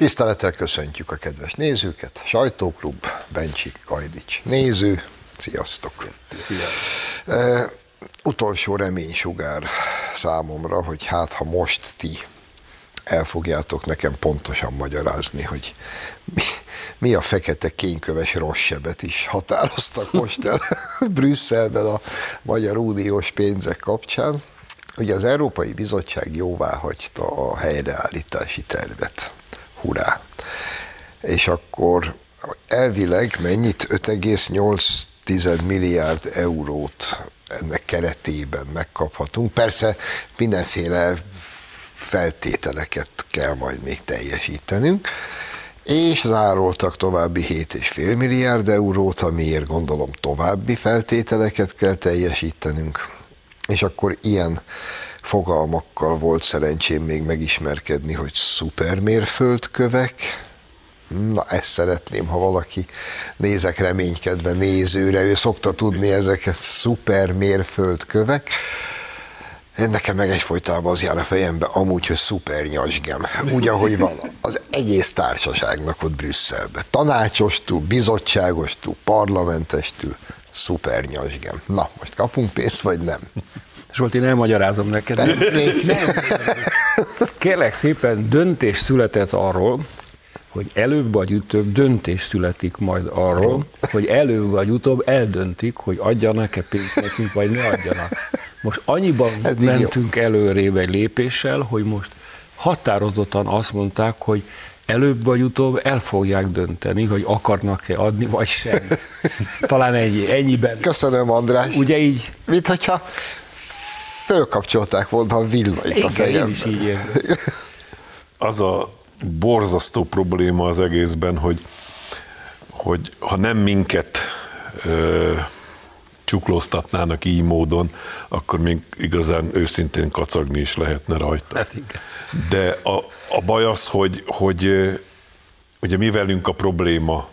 Tisztelettel köszöntjük a kedves nézőket, Sajtóklub, Bencsik Gajdics néző, sziasztok! Szia. Uh, utolsó reménysugár számomra, hogy hát ha most ti el fogjátok nekem pontosan magyarázni, hogy mi, mi a fekete kényköves rossz sebet is határoztak most el Brüsszelben a magyar uniós pénzek kapcsán. Ugye az Európai Bizottság jóvá hagyta a helyreállítási tervet. Hurrá! És akkor elvileg mennyit? 5,8 milliárd eurót ennek keretében megkaphatunk. Persze mindenféle feltételeket kell majd még teljesítenünk, és zároltak további 7,5 milliárd eurót, amiért gondolom további feltételeket kell teljesítenünk, és akkor ilyen fogalmakkal volt szerencsém még megismerkedni, hogy szupermérföldkövek, Na, ezt szeretném, ha valaki nézek reménykedve nézőre, ő szokta tudni ezeket szuper mérföldkövek. Nekem meg egyfolytában az jár a fejembe, amúgy, hogy szuper nyasgem. Úgy, ahogy van, az egész társaságnak ott Brüsszelbe. Tanácsostól, bizottságostól, parlamentestől, szuper nyasgem. Na, most kapunk pénzt, vagy nem? Zsolt, én elmagyarázom neked. Nem, Kérlek szépen, döntés született arról, hogy előbb vagy utóbb döntés születik majd arról, hogy előbb vagy utóbb eldöntik, hogy adjanak-e pénzt nekünk, vagy ne adjanak. Most annyiban Eddig mentünk jó. előrébb egy lépéssel, hogy most határozottan azt mondták, hogy előbb vagy utóbb el fogják dönteni, hogy akarnak-e adni, vagy sem. Talán ennyi, ennyiben. Köszönöm, András. Ugye így? Mint hogyha fölkapcsolták volna a villanyt a fejemben. Én is így Az a borzasztó probléma az egészben, hogy, hogy ha nem minket ö, csuklóztatnának így módon, akkor még igazán őszintén kacagni is lehetne rajta. Hát De a, a baj az, hogy, hogy ugye mi velünk a probléma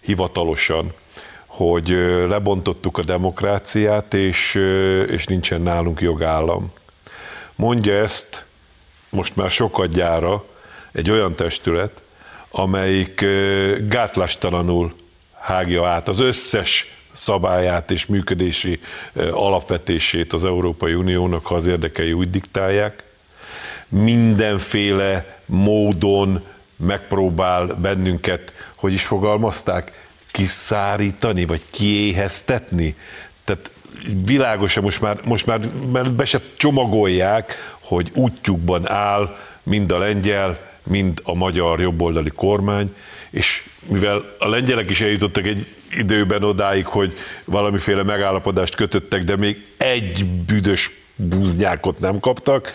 hivatalosan, hogy lebontottuk a demokráciát, és, és nincsen nálunk jogállam. Mondja ezt most már sokadjára egy olyan testület, amelyik gátlástalanul hágja át az összes szabályát és működési alapvetését az Európai Uniónak, ha az érdekei úgy diktálják. Mindenféle módon megpróbál bennünket, hogy is fogalmazták, kiszárítani, vagy kiéheztetni. Tehát világosan most már, most már be se csomagolják, hogy útjukban áll mind a lengyel, mind a magyar jobboldali kormány, és mivel a lengyelek is eljutottak egy időben odáig, hogy valamiféle megállapodást kötöttek, de még egy büdös búznyákot nem kaptak,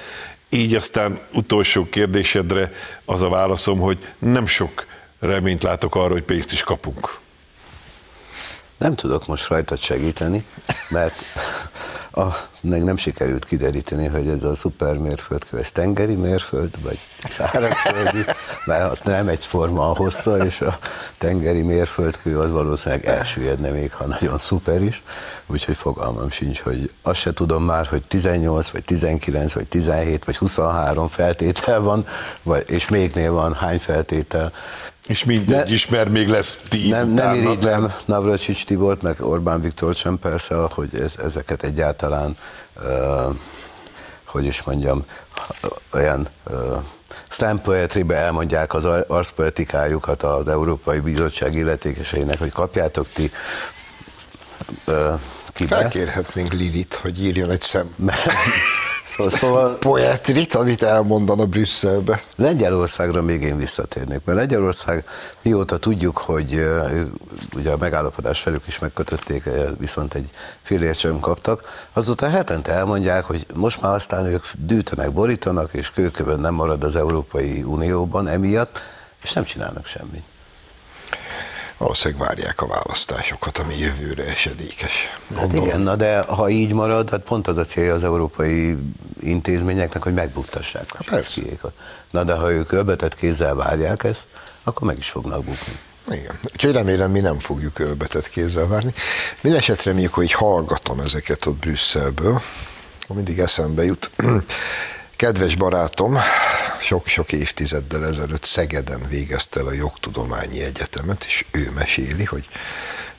így aztán utolsó kérdésedre az a válaszom, hogy nem sok reményt látok arra, hogy pénzt is kapunk. Nem tudok most rajtad segíteni, mert a, meg nem sikerült kideríteni, hogy ez a szuper mérföldkő, ez tengeri mérföld, vagy szárazföldi, mert nem egyforma a hossza, és a tengeri mérföldkő az valószínűleg elsüllyedne még, ha nagyon szuper is, úgyhogy fogalmam sincs, hogy azt se tudom már, hogy 18, vagy 19, vagy 17, vagy 23 feltétel van, vagy, és mégnél van hány feltétel, és mindegy is, mert még lesz tíz Nem, nem irigylem Navracsics Tibort, meg Orbán Viktor sem persze, hogy ez, ezeket egyáltalán, uh, hogy is mondjam, olyan uh, slam poetrybe elmondják az arszpoetikájukat az Európai Bizottság illetékeseinek, hogy kapjátok ti uh, kibe. Felkérhetnénk Lilit, hogy írjon egy szem. Szóval, szóval poetrit, amit elmondana Brüsszelbe. Lengyelországra még én visszatérnék, mert Lengyelország mióta tudjuk, hogy ugye a megállapodás felük is megkötötték, viszont egy félért sem kaptak, azóta hetente elmondják, hogy most már aztán ők dűtönek, borítanak, és kőkövön nem marad az Európai Unióban emiatt, és nem csinálnak semmit valószínűleg várják a választásokat, ami jövőre esedékes. Hát igen, na de ha így marad, hát pont az a célja az európai intézményeknek, hogy megbuktassák a hát Na de ha ők ölbetett kézzel várják ezt, akkor meg is fognak bukni. Igen. Úgyhogy remélem, mi nem fogjuk ölbetett kézzel várni. Mindenesetre még, hogy hallgatom ezeket ott Brüsszelből, mindig eszembe jut. Kedves barátom, sok-sok évtizeddel ezelőtt Szegeden végezte el a jogtudományi egyetemet, és ő meséli, hogy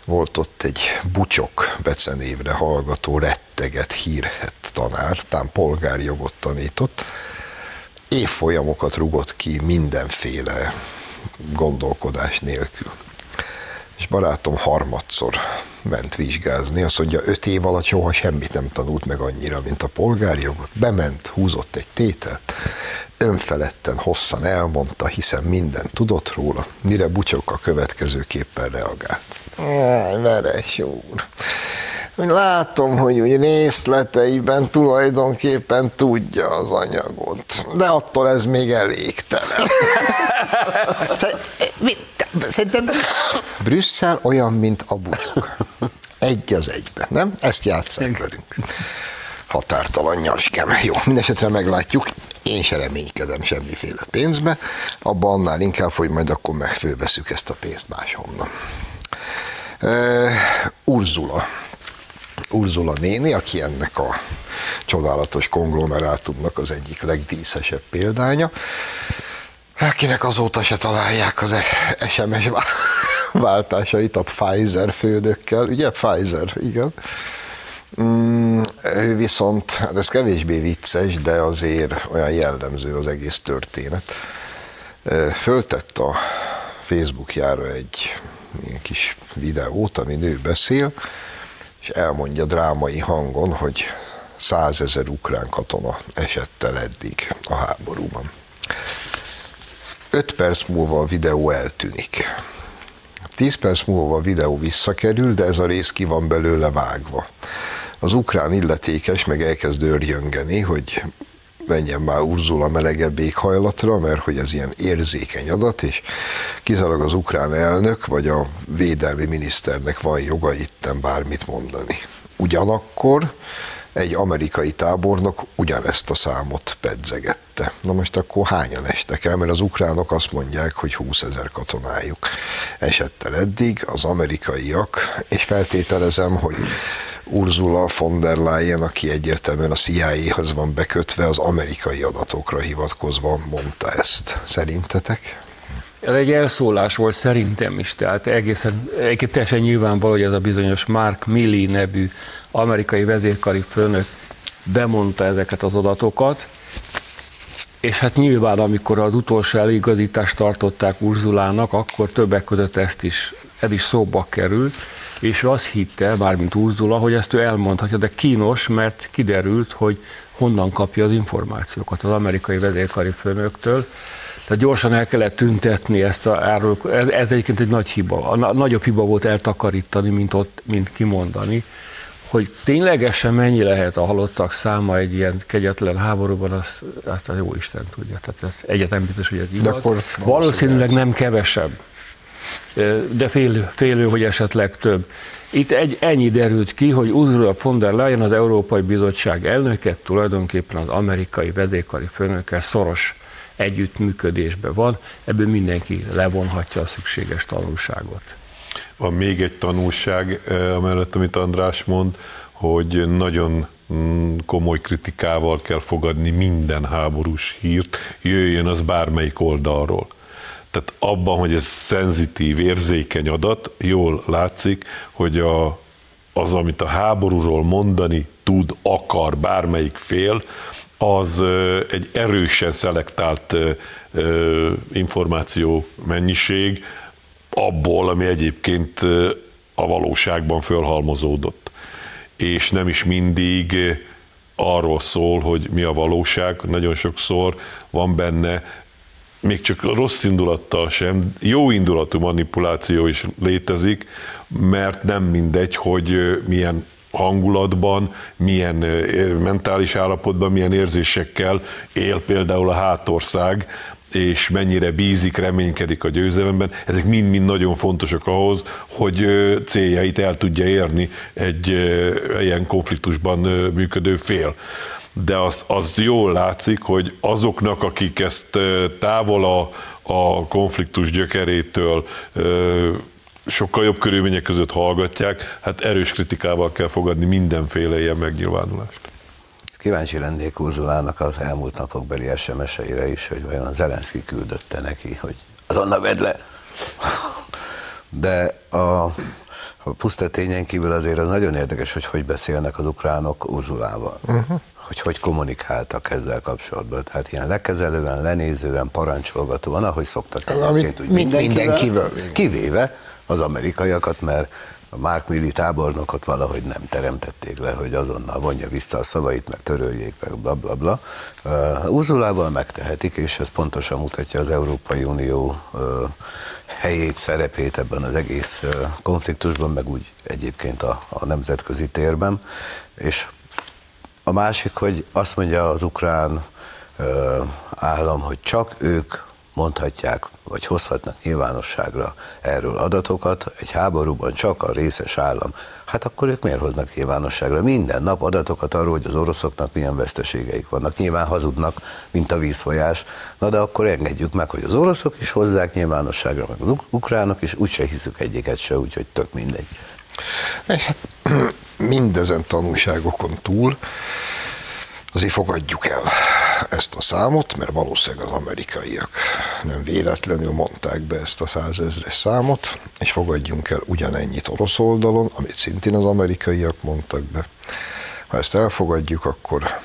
volt ott egy bucsok becenévre hallgató, retteget hírhet tanár, tám polgárjogot tanított, évfolyamokat rugott ki mindenféle gondolkodás nélkül. És barátom harmadszor ment vizsgázni, azt mondja, öt év alatt soha semmit nem tanult meg annyira, mint a polgárjogot. Bement, húzott egy tételt, önfeledten hosszan elmondta, hiszen mindent tudott róla, mire Bucsok a következőképpen reagált. Veres úr, látom, hogy úgy részleteiben tulajdonképpen tudja az anyagot, de attól ez még elégtelen. Szerintem Brüsszel olyan, mint a bucsok. Egy az egybe, nem? Ezt játszák velünk. Határtalan nyaskem. Jó, mindesetre meglátjuk. Én se reménykedem semmiféle pénzbe. Abban annál inkább, hogy majd akkor megfőveszük ezt a pénzt máshonnan. Uh, Urzula. Urzula néni, aki ennek a csodálatos konglomerátumnak az egyik legdíszesebb példánya, akinek azóta se találják az SMS váltásait a Pfizer fődökkel, ugye Pfizer, igen. Mm, ő viszont, hát ez kevésbé vicces, de azért olyan jellemző az egész történet. Föltett a Facebookjára egy ilyen kis videót, ami nő beszél, és elmondja drámai hangon, hogy százezer ukrán katona esett el eddig a háborúban. Öt perc múlva a videó eltűnik. Tíz perc múlva a videó visszakerül, de ez a rész ki van belőle vágva. Az ukrán illetékes meg elkezd őrjöngeni, hogy menjen már Urzula melegebb éghajlatra, mert hogy ez ilyen érzékeny adat, és kizárólag az ukrán elnök vagy a védelmi miniszternek van joga itten bármit mondani. Ugyanakkor egy amerikai tábornok ugyanezt a számot pedzegette. Na most akkor hányan estek el, mert az ukránok azt mondják, hogy 20 ezer katonájuk esett el eddig, az amerikaiak, és feltételezem, hogy Ursula von der Leyen, aki egyértelműen a CIA-hoz van bekötve, az amerikai adatokra hivatkozva mondta ezt. Szerintetek? Egy elszólás volt szerintem is, tehát egészen, egészen teljesen nyilvánvaló, hogy ez a bizonyos Mark Milley nevű amerikai vezérkari főnök bemondta ezeket az adatokat, és hát nyilván, amikor az utolsó eligazítást tartották Urzulának, akkor többek között ezt is, ez is szóba került, és azt hitte, mármint Urzula, hogy ezt ő elmondhatja, de kínos, mert kiderült, hogy honnan kapja az információkat az amerikai vezérkari főnöktől, tehát gyorsan el kellett tüntetni ezt a árul. Ez, ez egyébként egy nagy hiba. A nagyobb hiba volt eltakarítani, mint, ott, mint kimondani. Hogy ténylegesen mennyi lehet a halottak száma egy ilyen kegyetlen háborúban, azt, azt a jó Isten tudja. Tehát ez egyetem biztos, hogy ez igaz. Akkor Valószínűleg nem kevesebb. De fél, félő, hogy esetleg több. Itt egy, ennyi derült ki, hogy Ursula von der Leyen, az Európai Bizottság elnöke, tulajdonképpen az amerikai vedékari főnöke szoros együttműködésben van, ebből mindenki levonhatja a szükséges tanulságot. Van még egy tanulság, eh, amellett, amit András mond, hogy nagyon mm, komoly kritikával kell fogadni minden háborús hírt, jöjjön az bármelyik oldalról. Tehát abban, hogy ez szenzitív, érzékeny adat, jól látszik, hogy a, az, amit a háborúról mondani tud, akar bármelyik fél, az egy erősen szelektált információ mennyiség abból, ami egyébként a valóságban fölhalmozódott. És nem is mindig arról szól, hogy mi a valóság, nagyon sokszor van benne még csak rossz indulattal sem, jó indulatú manipuláció is létezik, mert nem mindegy, hogy milyen hangulatban, milyen mentális állapotban, milyen érzésekkel él például a hátország, és mennyire bízik, reménykedik a győzelemben, ezek mind-mind nagyon fontosak ahhoz, hogy céljait el tudja érni egy ilyen konfliktusban működő fél. De az, az jól látszik, hogy azoknak, akik ezt távol a, a konfliktus gyökerétől sokkal jobb körülmények között hallgatják, hát erős kritikával kell fogadni mindenféle ilyen megnyilvánulást. Kíváncsi lennék Urzulának az elmúlt napok beli SMS-eire is, hogy vajon Zelenszky küldötte neki, hogy azonnal vedd le. De a, a puszta tényen kívül azért az nagyon érdekes, hogy hogy beszélnek az ukránok Urzulával. Uh-huh. Hogy hogy kommunikáltak ezzel kapcsolatban. Tehát ilyen lekezelően, lenézően, parancsolgatóan, ahogy szoktak egyébként, úgy mindenkivel, mindenkivel. Kivéve az amerikaiakat, mert a Mark Milley tábornokot valahogy nem teremtették le, hogy azonnal vonja vissza a szavait, meg töröljék, meg bla bla bla. Uh, Urzulával megtehetik, és ez pontosan mutatja az Európai Unió uh, helyét, szerepét ebben az egész uh, konfliktusban, meg úgy egyébként a, a nemzetközi térben. És a másik, hogy azt mondja az ukrán uh, állam, hogy csak ők mondhatják, vagy hozhatnak nyilvánosságra erről adatokat, egy háborúban csak a részes állam, hát akkor ők miért hoznak nyilvánosságra? Minden nap adatokat arról, hogy az oroszoknak milyen veszteségeik vannak. Nyilván hazudnak, mint a vízfolyás, na de akkor engedjük meg, hogy az oroszok is hozzák nyilvánosságra, meg az ukránok is, úgyse hiszük egyiket se, úgyhogy tök mindegy. És hát mindezen tanulságokon túl azért fogadjuk el ezt a számot, mert valószínűleg az amerikaiak nem véletlenül mondták be ezt a százezres számot, és fogadjunk el ugyanennyit orosz oldalon, amit szintén az amerikaiak mondtak be. Ha ezt elfogadjuk, akkor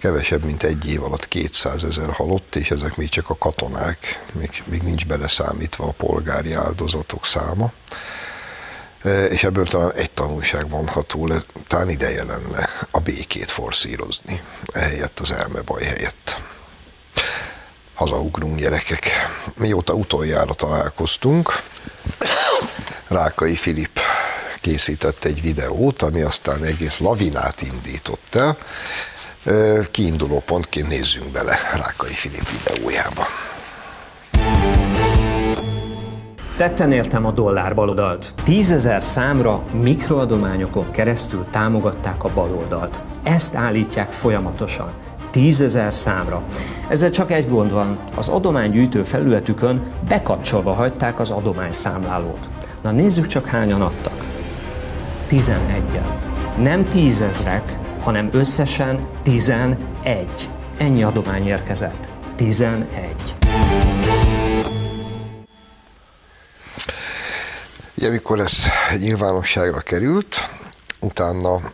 kevesebb, mint egy év alatt 200 ezer halott, és ezek még csak a katonák, még, még nincs beleszámítva a polgári áldozatok száma. És ebből talán egy tanulság vonható le, talán ideje lenne a békét forszírozni, ehelyett az elmebaj helyett. Hazaugrunk gyerekek. Mióta utoljára találkoztunk, Rákai Filip készített egy videót, ami aztán egész lavinát indított el. Kiinduló pontként nézzünk bele Rákai Filip videójába. Tetten értem a dollár baloldalt. Tízezer számra mikroadományokon keresztül támogatták a baloldalt. Ezt állítják folyamatosan. Tízezer számra. Ezzel csak egy gond van, az adománygyűjtő felületükön bekapcsolva hagyták az adományszámlálót. Na nézzük csak hányan adtak. 11 Nem tízezrek, hanem összesen 11. Ennyi adomány érkezett. 11. Ugye, amikor ez nyilvánosságra került, utána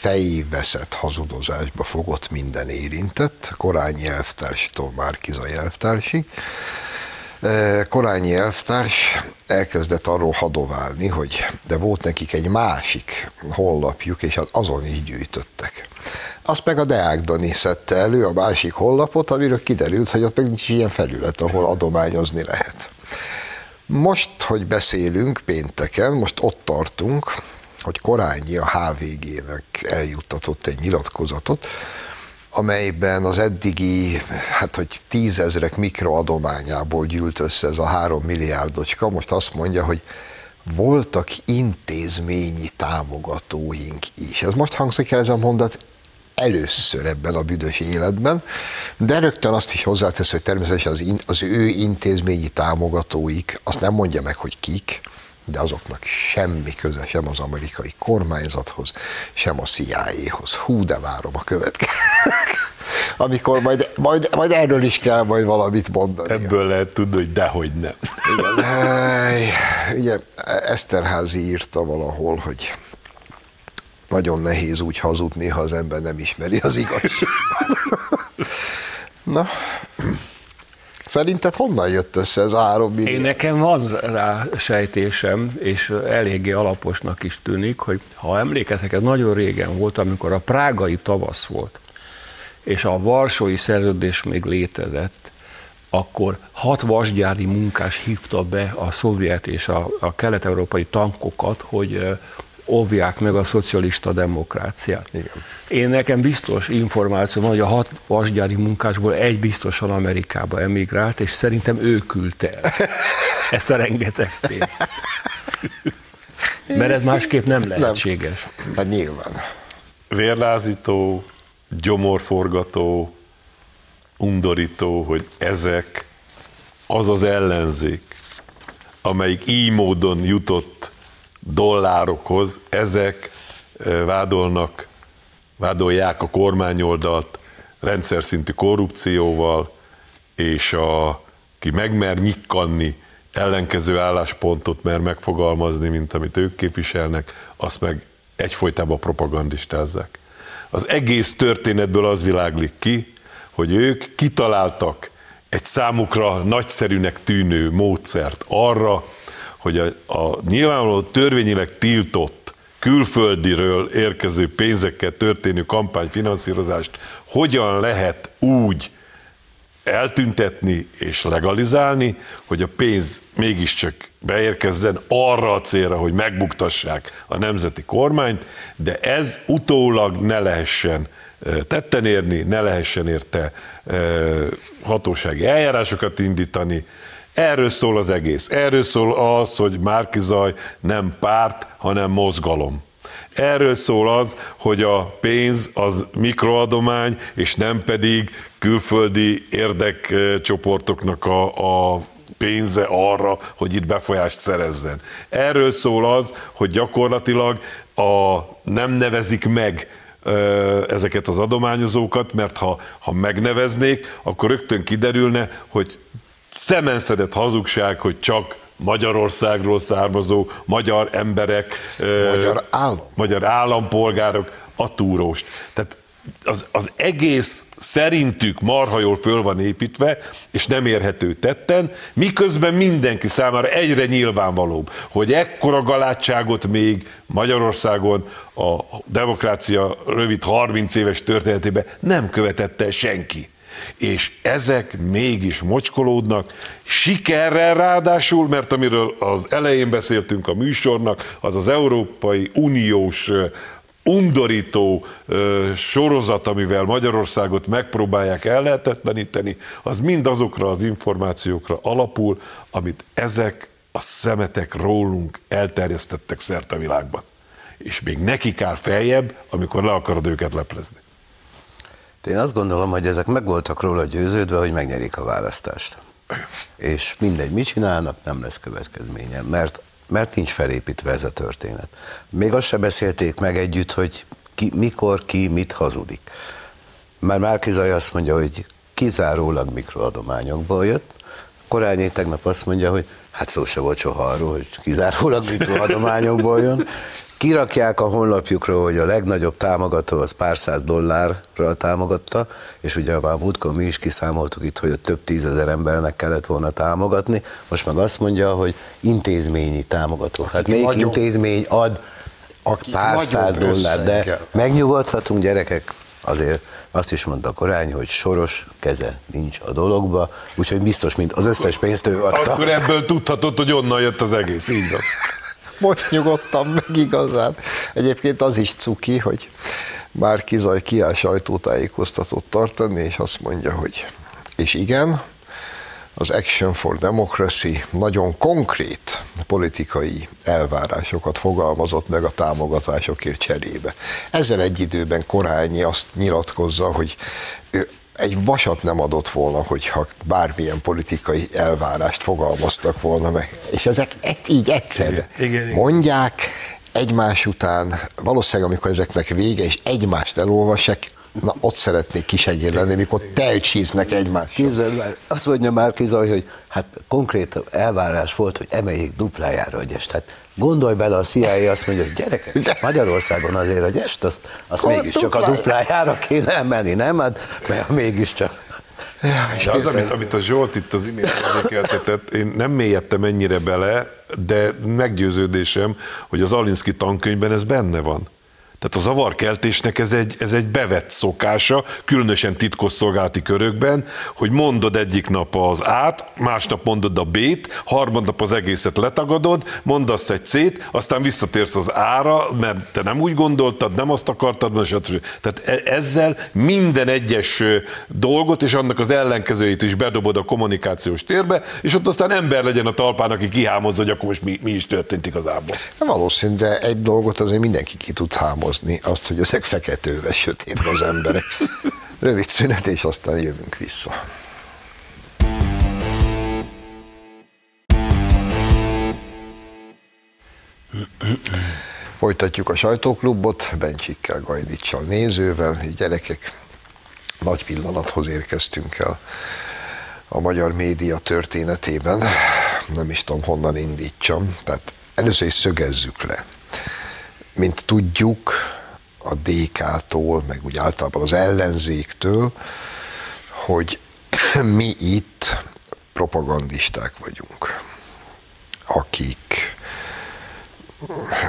fejveszett hazudozásba fogott minden érintett, Korányi elvtárstól Márkiza elvtársig. E, Korányi elvtárs elkezdett arról hadoválni, hogy de volt nekik egy másik honlapjuk, és hát azon is gyűjtöttek. Azt meg a Deák Dani szedte elő, a másik honlapot, amiről kiderült, hogy ott meg nincs ilyen felület, ahol adományozni lehet. Most, hogy beszélünk pénteken, most ott tartunk, hogy Korányi a HVG-nek eljuttatott egy nyilatkozatot, amelyben az eddigi, hát hogy tízezrek mikroadományából gyűlt össze ez a három milliárdocska, most azt mondja, hogy voltak intézményi támogatóink is. Ez most hangzik el ez a mondat először ebben a büdös életben, de rögtön azt is hozzátesz, hogy természetesen az, in, az ő intézményi támogatóik, azt nem mondja meg, hogy kik, de azoknak semmi köze sem az amerikai kormányzathoz, sem a CIA-hoz. Hú, de várom a következő. Amikor majd, majd, majd erről is kell majd valamit mondani. Ebből lehet tudni, hogy dehogy nem. Igen, ugye Eszterházi írta valahol, hogy nagyon nehéz úgy hazudni, ha az ember nem ismeri az igazságot. Na, Szerinted honnan jött össze ez a három millió? Én nekem van rá sejtésem, és eléggé alaposnak is tűnik, hogy ha emlékeztek, ez nagyon régen volt, amikor a prágai tavasz volt, és a varsói szerződés még létezett, akkor hat vasgyári munkás hívta be a szovjet és a, a kelet-európai tankokat, hogy óvják meg a szocialista demokráciát. Igen. Én nekem biztos információ van, hogy a hat vasgyári munkásból egy biztosan Amerikába emigrált, és szerintem ő küldte el ezt a rengeteg pénzt. Mert ez másképp nem lehetséges. Nem. Hát nyilván. Vérlázító, gyomorforgató, undorító, hogy ezek az az ellenzék, amelyik így módon jutott dollárokhoz, ezek vádolnak vádolják a kormányoldalt rendszer szintű korrupcióval, és a, ki megmer nyikkanni, ellenkező álláspontot mer megfogalmazni, mint amit ők képviselnek, azt meg egyfolytában propagandistázzák. Az egész történetből az világlik ki, hogy ők kitaláltak egy számukra nagyszerűnek tűnő módszert arra, hogy a, a nyilvánvaló törvényileg tiltott külföldiről érkező pénzekkel történő kampányfinanszírozást hogyan lehet úgy eltüntetni és legalizálni, hogy a pénz mégiscsak beérkezzen arra a célra, hogy megbuktassák a nemzeti kormányt, de ez utólag ne lehessen tetten érni, ne lehessen érte hatósági eljárásokat indítani. Erről szól az egész. Erről szól az, hogy Márkizaj nem párt, hanem mozgalom. Erről szól az, hogy a pénz az mikroadomány, és nem pedig külföldi érdekcsoportoknak a, a pénze arra, hogy itt befolyást szerezzen. Erről szól az, hogy gyakorlatilag a, nem nevezik meg ezeket az adományozókat, mert ha, ha megneveznék, akkor rögtön kiderülne, hogy szemenszedett hazugság, hogy csak Magyarországról származó magyar emberek, magyar, állam. magyar állampolgárok a túróst. Tehát az, az egész szerintük marha jól föl van építve, és nem érhető tetten, miközben mindenki számára egyre nyilvánvalóbb, hogy ekkora galátságot még Magyarországon a demokrácia rövid 30 éves történetében nem követette senki és ezek mégis mocskolódnak, sikerrel ráadásul, mert amiről az elején beszéltünk a műsornak, az az Európai Uniós undorító ö, sorozat, amivel Magyarországot megpróbálják ellehetetleníteni, az mind azokra az információkra alapul, amit ezek a szemetek rólunk elterjesztettek szerte a világban. És még nekik áll feljebb, amikor le akarod őket leplezni. Én azt gondolom, hogy ezek meg voltak róla győződve, hogy megnyerik a választást. És mindegy, mit csinálnak, nem lesz következménye, mert, mert nincs felépítve ez a történet. Még azt se beszélték meg együtt, hogy ki, mikor, ki, mit hazudik. Már Márkizaj azt mondja, hogy kizárólag mikroadományokból jött, Korányi tegnap azt mondja, hogy hát szó se volt soha arról, hogy kizárólag mikroadományokból jön, kirakják a honlapjukra, hogy a legnagyobb támogató az pár száz dollárra támogatta, és ugye a múltkor mi is kiszámoltuk itt, hogy a több tízezer embernek kellett volna támogatni, most meg azt mondja, hogy intézményi támogató. Hát melyik nagyobb, intézmény ad aki pár száz dollár, de kell. megnyugodhatunk gyerekek, azért azt is mondta a korány, hogy soros keze nincs a dologba, úgyhogy biztos, mint az összes pénzt ő adta. Akkor ebből tudhatod, hogy onnan jött az egész, így van most nyugodtam meg igazán. Egyébként az is cuki, hogy már kizaj kiáll sajtótájékoztatót tartani, és azt mondja, hogy és igen, az Action for Democracy nagyon konkrét politikai elvárásokat fogalmazott meg a támogatásokért cserébe. Ezzel egy időben Korányi azt nyilatkozza, hogy ő egy vasat nem adott volna, hogyha bármilyen politikai elvárást fogalmaztak volna meg. És ezek így egyszerre mondják, egymás után, valószínűleg amikor ezeknek vége, és egymást elolvassák, na ott szeretnék kisegér lenni, mikor telcsíznek egymást. Képzeld már, azt mondja már Kizaj, hogy hát konkrét elvárás volt, hogy emeljék duplájára a gyest. Hát gondolj bele, a CIA azt mondja, hogy gyerekek, Magyarországon azért a gyest, azt, azt mégiscsak a duplájára kéne emelni, nem? Hát, mert mégiscsak. Ja, az, amit, amit a Zsolt itt az imént érzékeltetett, én nem mélyedtem ennyire bele, de meggyőződésem, hogy az Alinszki tankönyvben ez benne van. Tehát a zavarkeltésnek ez egy, ez egy bevett szokása, különösen titkosszolgálati körökben, hogy mondod egyik nap az át, másnap mondod a B-t, harmadnap az egészet letagadod, mondasz egy C-t, aztán visszatérsz az ára, mert te nem úgy gondoltad, nem azt akartad, stb. Tehát e, ezzel minden egyes dolgot és annak az ellenkezőjét is bedobod a kommunikációs térbe, és ott aztán ember legyen a talpán, aki kihámozza, hogy akkor most mi, mi is történt igazából. Valószínű, de egy dolgot azért mindenki ki tud hámozni hozni azt, hogy ezek feketőve sötét az emberek. Rövid szünet, és aztán jövünk vissza. Folytatjuk a sajtóklubot, Bencsikkel, Gajdicsal, nézővel. Gyerekek, nagy pillanathoz érkeztünk el a magyar média történetében. Nem is tudom, honnan indítsam. Tehát először is szögezzük le. Mint tudjuk, a DK-tól, meg úgy általában az ellenzéktől, hogy mi itt propagandisták vagyunk, akik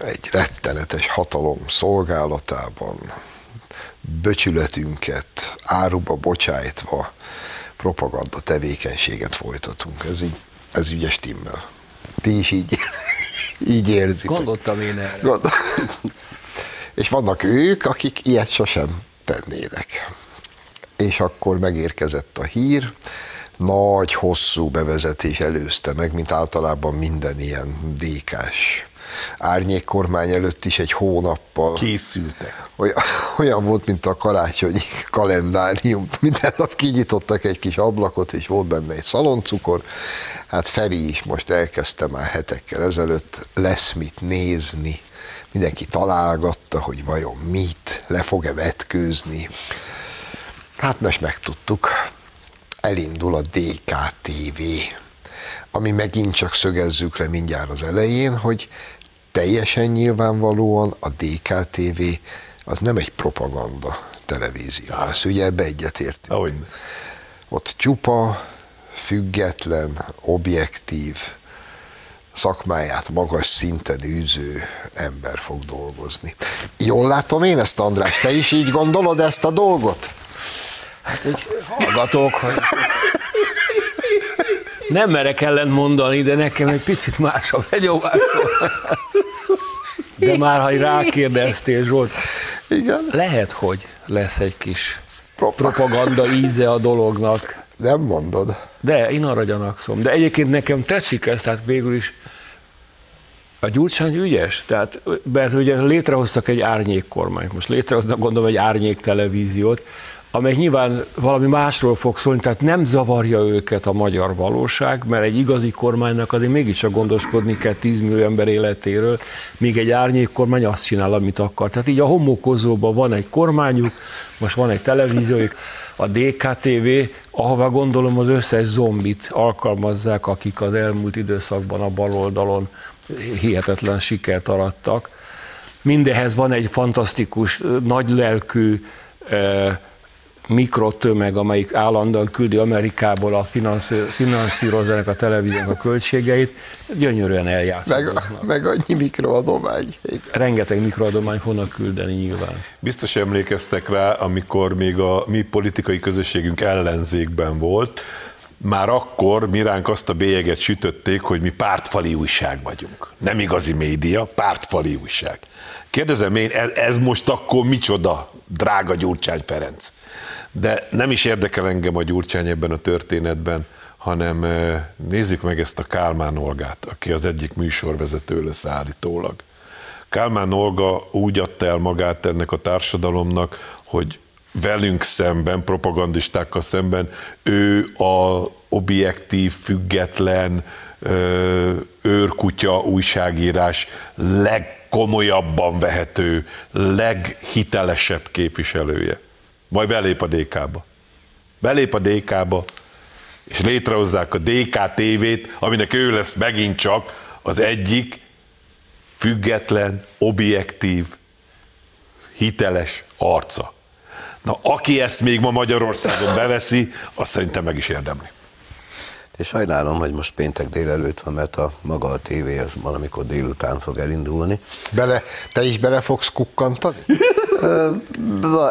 egy rettenetes hatalom szolgálatában böcsületünket áruba bocsájtva propaganda tevékenységet folytatunk. Ez így, ez ügyes stimmel. Ti is így, így érzik. Gondoltam én erre. Gondol. És vannak ők, akik ilyet sosem tennének. És akkor megérkezett a hír, nagy, hosszú bevezetés előzte meg, mint általában minden ilyen dékás árnyékkormány előtt is egy hónappal. Készültek. Olyan, olyan volt, mint a karácsonyi kalendárium. Minden nap kinyitottak egy kis ablakot, és volt benne egy szaloncukor. Hát Feri is most elkezdte már hetekkel ezelőtt, lesz mit nézni. Mindenki találgatta, hogy vajon mit, le fog-e vetkőzni. Hát most megtudtuk. Elindul a DKTV, ami megint csak szögezzük le mindjárt az elején, hogy teljesen nyilvánvalóan a DKTV az nem egy propaganda televízió. Ezt ugye ebbe egyetértünk. Ahogy. Ott csupa, független, objektív, szakmáját magas szinten űző ember fog dolgozni. Jól látom én ezt, András? Te is így gondolod ezt a dolgot? Hát egy hallgatók, hogy nem merek ellent mondani, de nekem egy picit más a benyomásom. De már, ha rákérdeztél, Zsolt, Igen. lehet, hogy lesz egy kis propaganda íze a dolognak. Nem mondod. De én arra gyanakszom. De egyébként nekem tetszik ez, tehát végül is a Gyurcsány ügyes, tehát, mert ugye létrehoztak egy árnyékkormányt, most létrehoznak gondolom egy árnyék televíziót, amely nyilván valami másról fog szólni, tehát nem zavarja őket a magyar valóság, mert egy igazi kormánynak azért mégiscsak gondoskodni kell 10 millió ember életéről, míg egy árnyék kormány azt csinál, amit akar. Tehát így a homokozóban van egy kormányuk, most van egy televíziójuk, a DKTV, ahová gondolom az összes zombit alkalmazzák, akik az elmúlt időszakban a baloldalon hihetetlen sikert arattak. Mindehez van egy fantasztikus, nagy lelkű, mikrotömeg, amelyik állandóan küldi Amerikából a finanszírozónak a televíziónak a költségeit, gyönyörűen eljátszódnak. Meg, meg annyi mikroadomány. Rengeteg mikroadomány fognak küldeni nyilván. Biztos emlékeztek rá, amikor még a mi politikai közösségünk ellenzékben volt, már akkor miránk azt a bélyeget sütötték, hogy mi pártfali újság vagyunk. Nem igazi média, pártfali újság. Kérdezem én, ez most akkor micsoda, drága Gyurcsány Ferenc? De nem is érdekel engem a Gyurcsány ebben a történetben, hanem nézzük meg ezt a Kálmán Olgát, aki az egyik műsorvezető lesz állítólag. Kálmán Olga úgy adta el magát ennek a társadalomnak, hogy velünk szemben, propagandistákkal szemben, ő a objektív, független, őrkutya újságírás legkomolyabban vehető, leghitelesebb képviselője. Majd belép a DK-ba. Belép a DK-ba, és létrehozzák a DK TV-t, aminek ő lesz megint csak az egyik független, objektív, hiteles arca. Na, aki ezt még ma Magyarországon beveszi, azt szerintem meg is érdemli. És sajnálom, hogy most péntek délelőtt van, mert a maga a tévé az valamikor délután fog elindulni. Bele, te is bele fogsz kukkantani?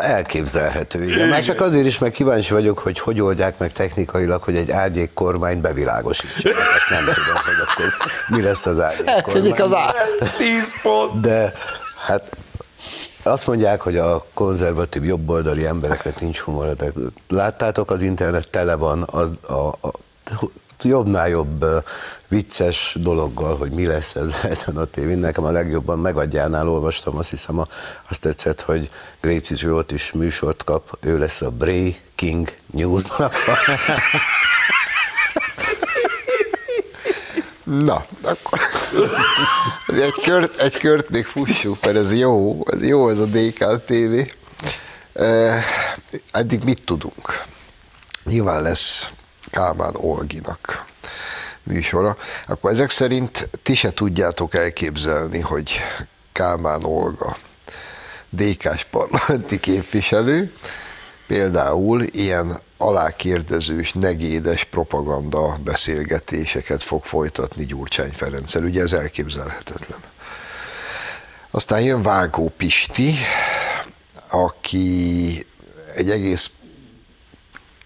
Elképzelhető, igen. Már csak azért is, meg kíváncsi vagyok, hogy hogy oldják meg technikailag, hogy egy árnyék kormány bevilágosítsa. Ezt nem tudom, hogy akkor mi lesz az árnyék kormány. az ár... 10 pont! De hát azt mondják, hogy a konzervatív jobboldali embereknek nincs humor, de láttátok, az internet tele van a, a, a jobbnál jobb vicces dologgal, hogy mi lesz ez, ezen a tévén. Nekem a legjobban megadjánál olvastam, azt hiszem, a, azt tetszett, hogy Gréci Zsolt is műsort kap, ő lesz a Breaking News-nak. Na, akkor egy, kört, egy kört még fussuk, mert ez jó, ez jó ez a DKTV. Eddig mit tudunk? Nyilván lesz Kálmán Olginak műsora, akkor ezek szerint ti se tudjátok elképzelni, hogy Kálmán Olga DK-s parlamenti képviselő, például ilyen alákérdezős, negédes propaganda beszélgetéseket fog folytatni Gyurcsány Ferenccel. Ugye ez elképzelhetetlen. Aztán jön Vágó Pisti, aki egy egész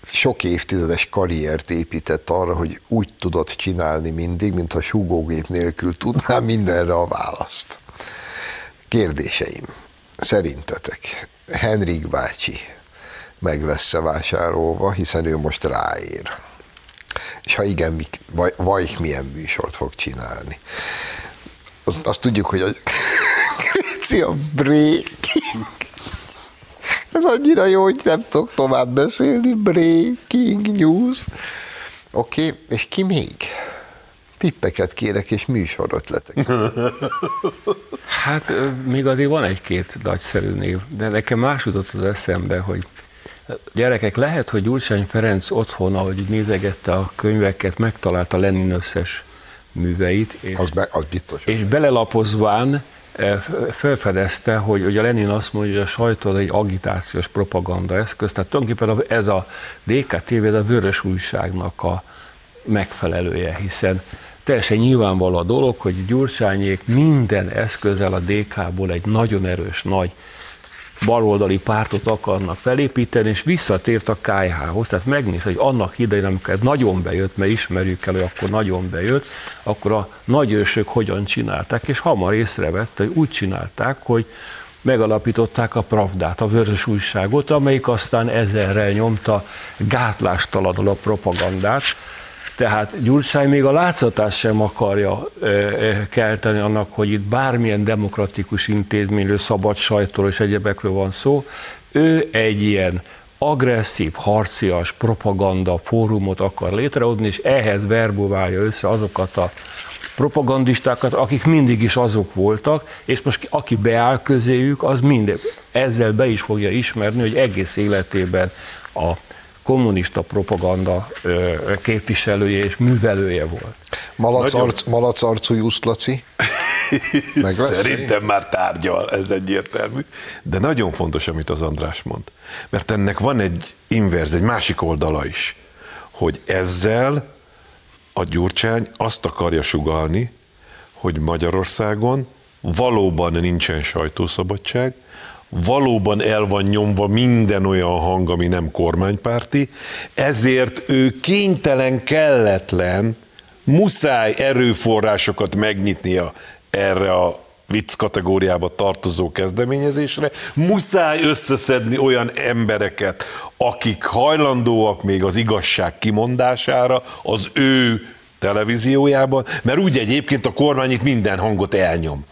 sok évtizedes karriert épített arra, hogy úgy tudott csinálni mindig, mintha súgógép nélkül tudná mindenre a választ. Kérdéseim. Szerintetek Henrik bácsi meg lesz-e vásárolva, hiszen ő most ráér. És ha igen, vaj, vaj milyen műsort fog csinálni. Azt, azt tudjuk, hogy a a breaking. Ez annyira jó, hogy nem tudok tovább beszélni. Breaking news. Oké, okay. és ki még? Tippeket kérek, és műsorötleteket. Hát még azért van egy-két nagyszerű név, de nekem más jutott az eszembe, hogy Gyerekek, lehet, hogy Gyurcsány Ferenc otthon, ahogy nézegette a könyveket, megtalálta Lenin összes műveit. És, az, be, az biztos. És belelapozván eh, felfedezte, hogy, a Lenin azt mondja, hogy a sajtó egy agitációs propaganda eszköz, tehát tulajdonképpen ez a DKTV, ez a vörös újságnak a megfelelője, hiszen teljesen nyilvánvaló a dolog, hogy Gyurcsányék minden eszközzel a DK-ból egy nagyon erős, nagy baloldali pártot akarnak felépíteni, és visszatért a KH-hoz, tehát megnéz, hogy annak idején, amikor ez nagyon bejött, mert ismerjük el, hogy akkor nagyon bejött, akkor a nagyősök hogyan csinálták, és hamar észrevette, hogy úgy csinálták, hogy megalapították a Pravdát, a vörös újságot, amelyik aztán ezerrel nyomta gátlástalanul a propagandát, tehát Gyurcsány még a látszatás sem akarja kelteni annak, hogy itt bármilyen demokratikus intézményről, szabad sajtóról és egyebekről van szó. Ő egy ilyen agresszív, harcias propaganda fórumot akar létrehozni, és ehhez verboválja össze azokat a propagandistákat, akik mindig is azok voltak, és most aki beáll közéjük, az mind ezzel be is fogja ismerni, hogy egész életében a kommunista propaganda képviselője és művelője volt. Malac, Nagyon... arc, malac arcú Just Laci? Meg lesz Szerintem már tárgyal, ez egyértelmű. De nagyon fontos, amit az András mond. Mert ennek van egy inverz, egy másik oldala is, hogy ezzel a Gyurcsány azt akarja sugalni, hogy Magyarországon valóban nincsen sajtószabadság, valóban el van nyomva minden olyan hang, ami nem kormánypárti, ezért ő kénytelen, kelletlen, muszáj erőforrásokat megnyitnia erre a vicc kategóriába tartozó kezdeményezésre, muszáj összeszedni olyan embereket, akik hajlandóak még az igazság kimondására, az ő televíziójában, mert úgy egyébként a kormány itt minden hangot elnyom.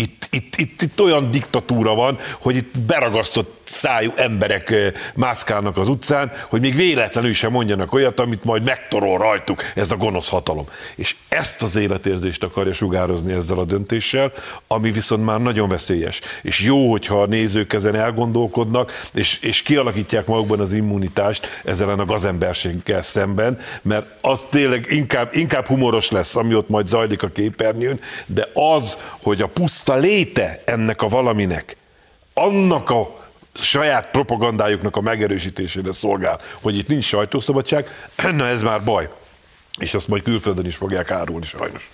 Itt, itt, itt, itt olyan diktatúra van, hogy itt beragasztott szájú emberek mászkálnak az utcán, hogy még véletlenül sem mondjanak olyat, amit majd megtorol rajtuk ez a gonosz hatalom. És ezt az életérzést akarja sugározni ezzel a döntéssel, ami viszont már nagyon veszélyes. És jó, hogyha a nézők ezen elgondolkodnak, és, és kialakítják magukban az immunitást ezzel a gazemberséggel szemben, mert az tényleg inkább, inkább humoros lesz, ami ott majd zajlik a képernyőn, de az, hogy a puszta léte ennek a valaminek, annak a saját propagandájuknak a megerősítésére szolgál, hogy itt nincs sajtószabadság, na ez már baj. És azt majd külföldön is fogják árulni sajnos.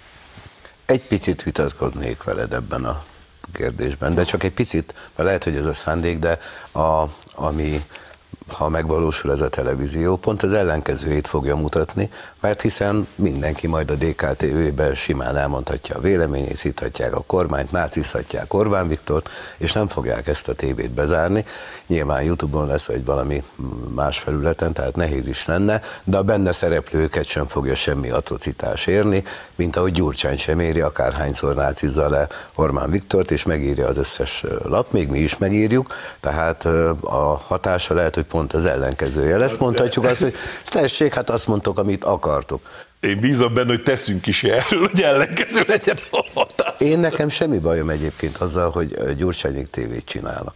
Egy picit vitatkoznék veled ebben a kérdésben, de csak egy picit, mert lehet, hogy ez a szándék, de a, ami ha megvalósul ez a televízió, pont az ellenkezőjét fogja mutatni, mert hiszen mindenki majd a DKTV-ben simán elmondhatja a véleményét, szíthatják a kormányt, nácizhatják Orbán Viktort, és nem fogják ezt a tévét bezárni. Nyilván Youtube-on lesz, vagy valami más felületen, tehát nehéz is lenne, de a benne szereplőket sem fogja semmi atrocitás érni, mint ahogy Gyurcsány sem éri, akárhányszor nácizza le Orbán Viktort, és megírja az összes lap, még mi is megírjuk, tehát a hatása lehet, hogy pont az ellenkezője lesz. Mondhatjuk azt, hogy tessék, hát azt mondtok, amit akartok. Én bízom benne, hogy teszünk is erről, hogy ellenkező legyen a hatás. Én nekem semmi bajom egyébként azzal, hogy Gyurcsányék tévét csinálnak.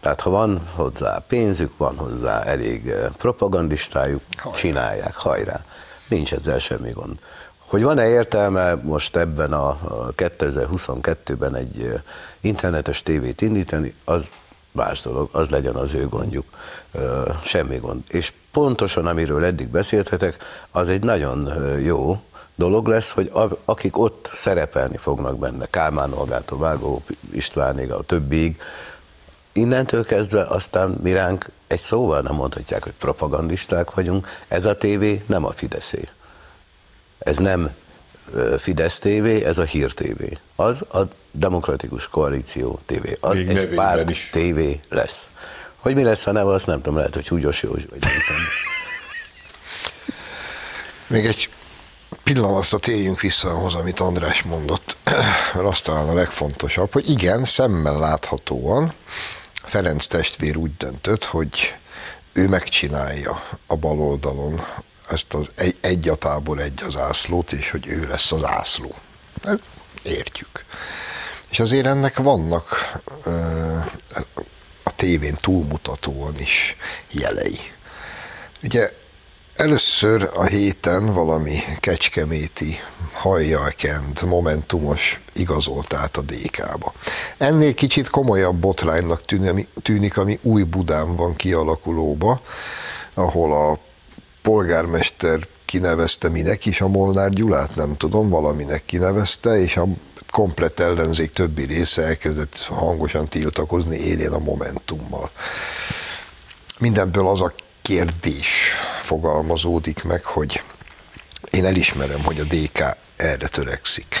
Tehát ha van hozzá pénzük, van hozzá elég propagandistájuk, hajrá. csinálják, hajrá. Nincs ezzel semmi gond. Hogy van-e értelme most ebben a 2022-ben egy internetes tévét indítani, az más dolog, az legyen az ő gondjuk, semmi gond. És pontosan, amiről eddig beszélhetek, az egy nagyon jó dolog lesz, hogy akik ott szerepelni fognak benne, Kálmán Olgától, Vágó Istvánig, a többig, innentől kezdve aztán miránk egy szóval nem mondhatják, hogy propagandisták vagyunk, ez a tévé nem a Fideszé. Ez nem Fidesz TV, ez a Hír TV. Az a Demokratikus Koalíció TV. Az Még egy párt is. TV lesz. Hogy mi lesz a neve, azt nem tudom, lehet, hogy Húgyos Józs, vagy nem tudom. Még egy pillanatra térjünk vissza ahhoz, amit András mondott, mert azt talán a legfontosabb, hogy igen, szemmel láthatóan Ferenc testvér úgy döntött, hogy ő megcsinálja a bal oldalon ezt az egy, egy a tábor, egy az ászlót, és hogy ő lesz az ászló. Ezt értjük. És azért ennek vannak a tévén túlmutatóan is jelei. Ugye először a héten valami kecskeméti hajjal kent, momentumos igazolt át a DK-ba. Ennél kicsit komolyabb botránynak tűnik, ami új Budán van kialakulóba, ahol a polgármester kinevezte minek is a Molnár Gyulát, nem tudom, valaminek kinevezte, és a komplett ellenzék többi része elkezdett hangosan tiltakozni élén a Momentummal. Mindenből az a kérdés fogalmazódik meg, hogy én elismerem, hogy a DK erre törekszik,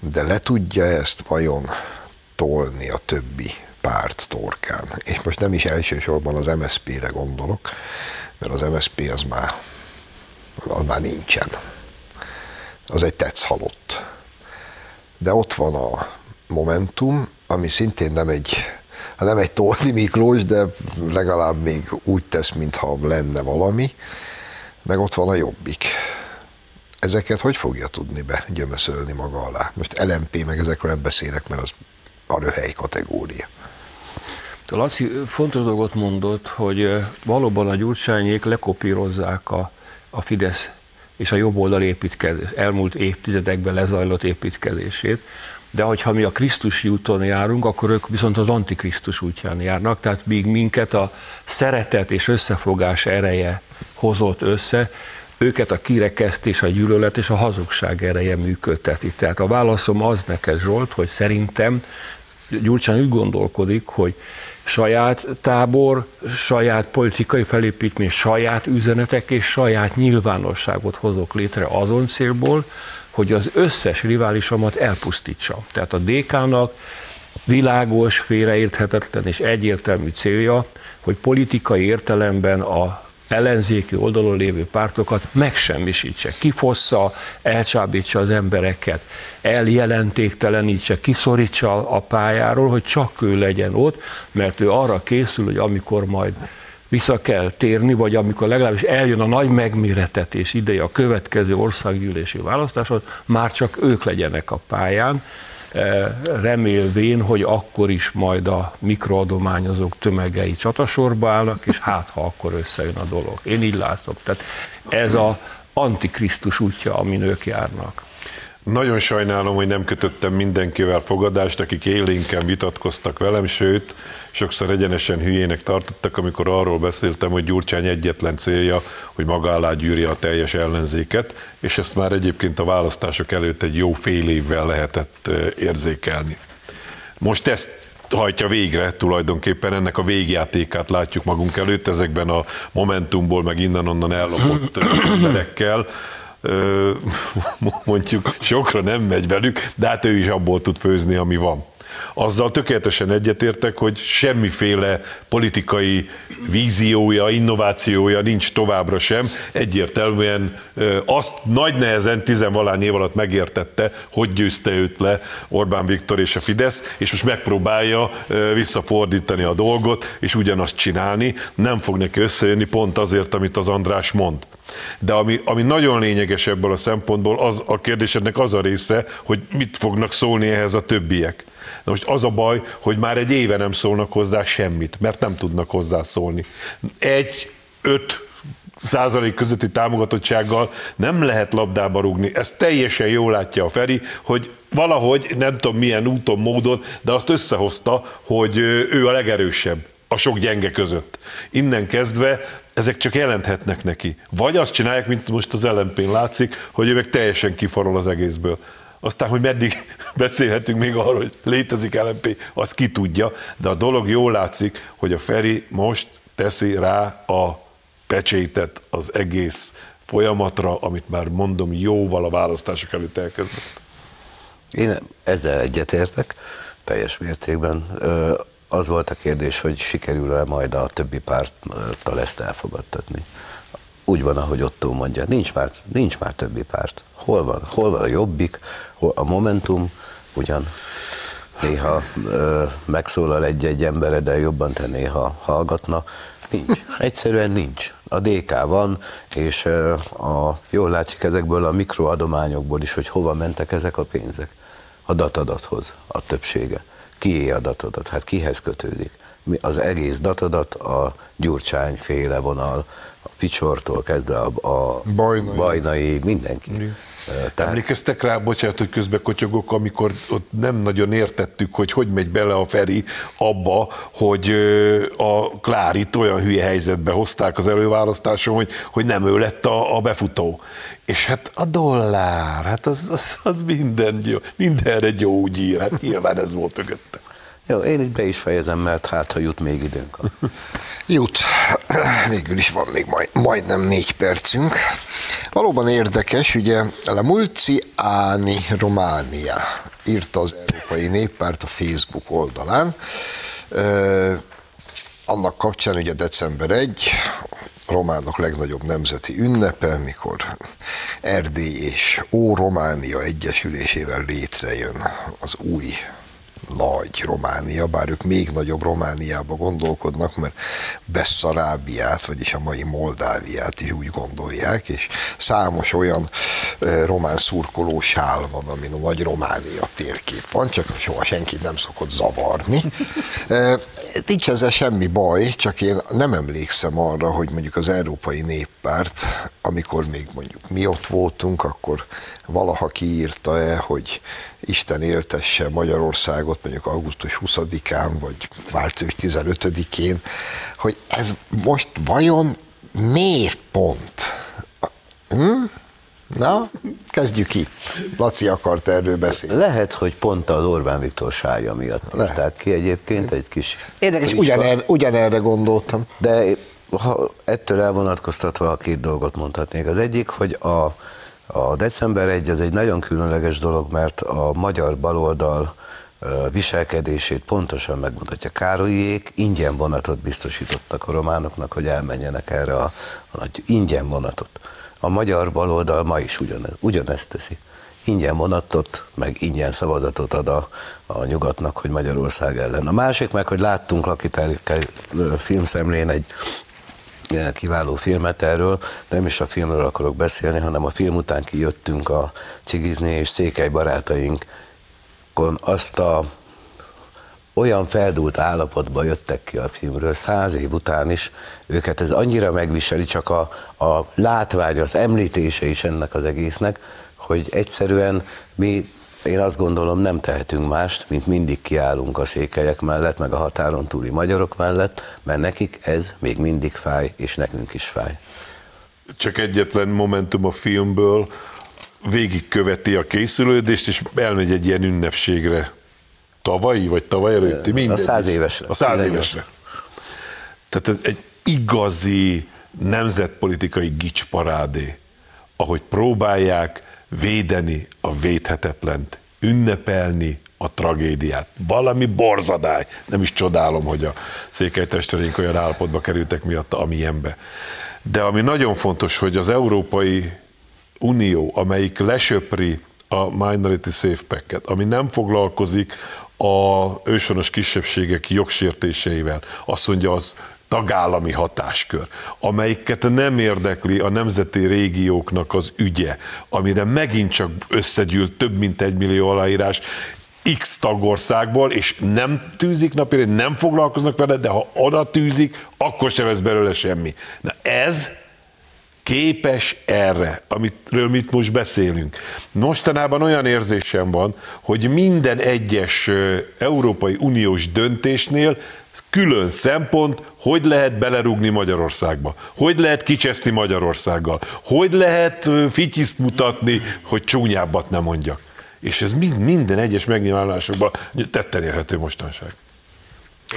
de le tudja ezt vajon tolni a többi párt torkán. És most nem is elsősorban az MSZP-re gondolok, mert az MSZP az már, az már nincsen. Az egy tetsz halott. De ott van a Momentum, ami szintén nem egy, nem egy Toldi Miklós, de legalább még úgy tesz, mintha lenne valami, meg ott van a Jobbik. Ezeket hogy fogja tudni be gyömöszölni maga alá? Most LMP, meg ezekről nem beszélek, mert az a röhely kategória. Laci fontos dolgot mondott, hogy valóban a gyurcsányék lekopírozzák a, a Fidesz és a jobb oldal építkezés, elmúlt évtizedekben lezajlott építkezését, de hogyha mi a Krisztus úton járunk, akkor ők viszont az Antikrisztus útján járnak, tehát míg minket a szeretet és összefogás ereje hozott össze, őket a kirekesztés, a gyűlölet és a hazugság ereje működteti. Tehát a válaszom az neked, Zsolt, hogy szerintem Gyurcsány úgy gondolkodik, hogy saját tábor, saját politikai felépítmény, saját üzenetek és saját nyilvánosságot hozok létre azon célból, hogy az összes riválisomat elpusztítsa. Tehát a DK-nak világos, félreérthetetlen és egyértelmű célja, hogy politikai értelemben a ellenzéki oldalon lévő pártokat megsemmisítse, kifossza, elcsábítsa az embereket, eljelentéktelenítse, kiszorítsa a pályáról, hogy csak ő legyen ott, mert ő arra készül, hogy amikor majd vissza kell térni, vagy amikor legalábbis eljön a nagy megméretetés ideje a következő országgyűlési választáson, már csak ők legyenek a pályán, remélvén, hogy akkor is majd a mikroadományozók tömegei csatasorba állnak, és hát ha akkor összejön a dolog. Én így látom. Tehát ez a antikrisztus útja, amin ők járnak. Nagyon sajnálom, hogy nem kötöttem mindenkivel fogadást, akik élénken vitatkoztak velem, sőt, sokszor egyenesen hülyének tartottak, amikor arról beszéltem, hogy Gyurcsány egyetlen célja, hogy maga alá gyűrje a teljes ellenzéket, és ezt már egyébként a választások előtt egy jó fél évvel lehetett érzékelni. Most ezt hajtja végre tulajdonképpen ennek a végjátékát látjuk magunk előtt ezekben a Momentumból, meg innen-onnan ellopott emberekkel, mondjuk sokra nem megy velük, de hát ő is abból tud főzni, ami van. Azzal tökéletesen egyetértek, hogy semmiféle politikai víziója, innovációja nincs továbbra sem. Egyértelműen azt nagy nehezen tizenvalány év alatt megértette, hogy győzte őt le Orbán Viktor és a Fidesz, és most megpróbálja visszafordítani a dolgot, és ugyanazt csinálni. Nem fog neki összejönni pont azért, amit az András mond. De ami, ami nagyon lényeges ebből a szempontból, az a kérdésednek az a része, hogy mit fognak szólni ehhez a többiek. Na most az a baj, hogy már egy éve nem szólnak hozzá semmit, mert nem tudnak hozzászólni. Egy, öt százalék közötti támogatottsággal nem lehet labdába rúgni. Ezt teljesen jól látja a Feri, hogy valahogy, nem tudom milyen úton, módon, de azt összehozta, hogy ő a legerősebb a sok gyenge között. Innen kezdve ezek csak jelenthetnek neki. Vagy azt csinálják, mint most az lmp látszik, hogy ő meg teljesen kiforol az egészből. Aztán, hogy meddig beszélhetünk még arról, hogy létezik LMP, az ki tudja, de a dolog jól látszik, hogy a Feri most teszi rá a pecsétet az egész folyamatra, amit már mondom jóval a választások előtt elkezdett. Én ezzel egyetértek, teljes mértékben az volt a kérdés, hogy sikerül-e majd a többi párttal ezt elfogadtatni. Úgy van, ahogy Otto mondja, nincs már, nincs már többi párt. Hol van? Hol van a Jobbik, hol a Momentum, ugyan néha ö, megszólal egy-egy embere, de jobban te néha hallgatna. Nincs. Egyszerűen nincs. A DK van, és ö, a, jól látszik ezekből a mikroadományokból is, hogy hova mentek ezek a pénzek. A datadathoz, a többsége kié a datodat? Hát kihez kötődik? Az egész datodat a Gyurcsány féle vonal, Ficsortól kezdve a, a bajnai. bajnai, mindenki. Tehát... Emlékeztek rá, bocsánat, hogy közbe kotyogok, amikor ott nem nagyon értettük, hogy hogy megy bele a Feri abba, hogy a Klárit olyan hülye helyzetbe hozták az előválasztáson, hogy, hogy nem ő lett a, a befutó. És hát a dollár, hát az, az, az minden, mindenre gyógyír, hát nyilván ez volt mögötte. Jó, én így be is fejezem, mert hát, ha jut még időnk. Jut. Végül is van még majd, majdnem négy percünk. Valóban érdekes, ugye a Mulciani Románia írta az Európai Néppárt a Facebook oldalán. Annak kapcsán ugye december 1, románok legnagyobb nemzeti ünnepe, mikor Erdély és Ó-Románia egyesülésével létrejön az új nagy Románia, bár ők még nagyobb Romániába gondolkodnak, mert Besszarábiát, vagyis a mai Moldáviát is úgy gondolják, és számos olyan román szurkoló sál van, amin a nagy Románia térkép van, csak soha senki nem szokott zavarni. Nincs ezzel semmi baj, csak én nem emlékszem arra, hogy mondjuk az Európai Néppárt, amikor még mondjuk mi ott voltunk, akkor valaha kiírta-e, hogy Isten éltesse Magyarországot mondjuk augusztus 20-án, vagy március 15-én, hogy ez most vajon miért pont? Hm? Na, kezdjük itt. Laci akart erről beszélni. Lehet, hogy pont az Orbán Viktor sája miatt írták ki egyébként egy kis... Érdekes, ugyanerre, ugyanerre gondoltam. De ha ettől elvonatkoztatva a két dolgot mondhatnék. Az egyik, hogy a a december 1 az egy nagyon különleges dolog, mert a magyar baloldal viselkedését pontosan megmutatja. Károlyék ingyen vonatot biztosítottak a románoknak, hogy elmenjenek erre a, a nagy ingyen vonatot. A magyar baloldal ma is ugyanez, ugyanezt teszi. Ingyen vonatot, meg ingyen szavazatot ad a, a nyugatnak, hogy Magyarország ellen. A másik meg, hogy láttunk Lakitelke filmszemlén egy kiváló filmet erről, nem is a filmről akarok beszélni, hanem a film után kijöttünk a cigizni, és székely barátainkon. Azt a olyan feldúlt állapotba jöttek ki a filmről, száz év után is, őket ez annyira megviseli, csak a, a látvány, az említése is ennek az egésznek, hogy egyszerűen mi én azt gondolom, nem tehetünk mást, mint mindig kiállunk a székelyek mellett, meg a határon túli magyarok mellett, mert nekik ez még mindig fáj, és nekünk is fáj. Csak egyetlen momentum a filmből végigköveti a készülődést, és elmegy egy ilyen ünnepségre. Tavalyi, vagy tavaly előtti? Minden. A száz évesre. A száz évesre. Tehát ez egy igazi nemzetpolitikai gicsparádé, ahogy próbálják védeni a védhetetlent, ünnepelni a tragédiát. Valami borzadály. Nem is csodálom, hogy a székelytestvéreink olyan állapotba kerültek miatt, amilyenbe. De ami nagyon fontos, hogy az Európai Unió, amelyik lesöpri a Minority Safe Packet, ami nem foglalkozik a őshonos kisebbségek jogsértéseivel, azt mondja, az tagállami hatáskör, amelyiket nem érdekli a nemzeti régióknak az ügye, amire megint csak összegyűlt több mint egy millió aláírás, X tagországból, és nem tűzik napira, nem foglalkoznak vele, de ha oda tűzik, akkor sem lesz belőle semmi. Na ez képes erre, amitről mit most beszélünk. Mostanában olyan érzésem van, hogy minden egyes Európai Uniós döntésnél külön szempont, hogy lehet belerúgni Magyarországba, hogy lehet kicseszni Magyarországgal, hogy lehet fityiszt mutatni, hogy csúnyábbat nem mondjak. És ez mind, minden egyes megnyilvánulásokban tetten érhető mostanság.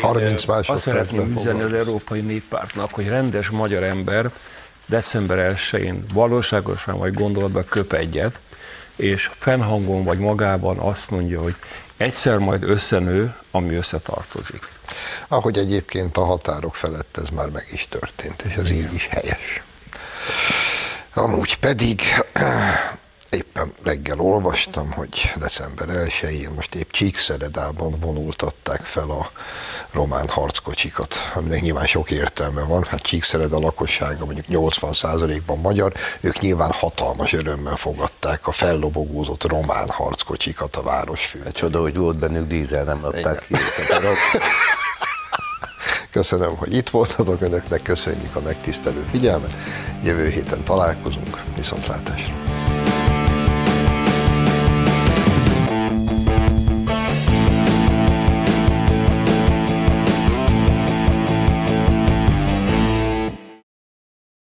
30 másodpercben Azt szeretném üzenni az Európai Néppártnak, hogy rendes magyar ember december 1-én valóságosan vagy gondolatban köp egyet, és fennhangon vagy magában azt mondja, hogy egyszer majd összenő, ami összetartozik. Ahogy egyébként a határok felett ez már meg is történt, és ez így is helyes. Amúgy pedig éppen reggel olvastam, hogy december 1-én most épp Csíkszeredában vonultatták fel a román harckocsikat, aminek nyilván sok értelme van. Hát Csíkszered a lakossága mondjuk 80%-ban magyar, ők nyilván hatalmas örömmel fogadták a fellobogózott román harckocsikat a városfő. Egy csoda, hogy volt bennük dízel, nem adták ki. Köszönöm, hogy itt voltatok önöknek, köszönjük a megtisztelő figyelmet. Jövő héten találkozunk, viszontlátásra!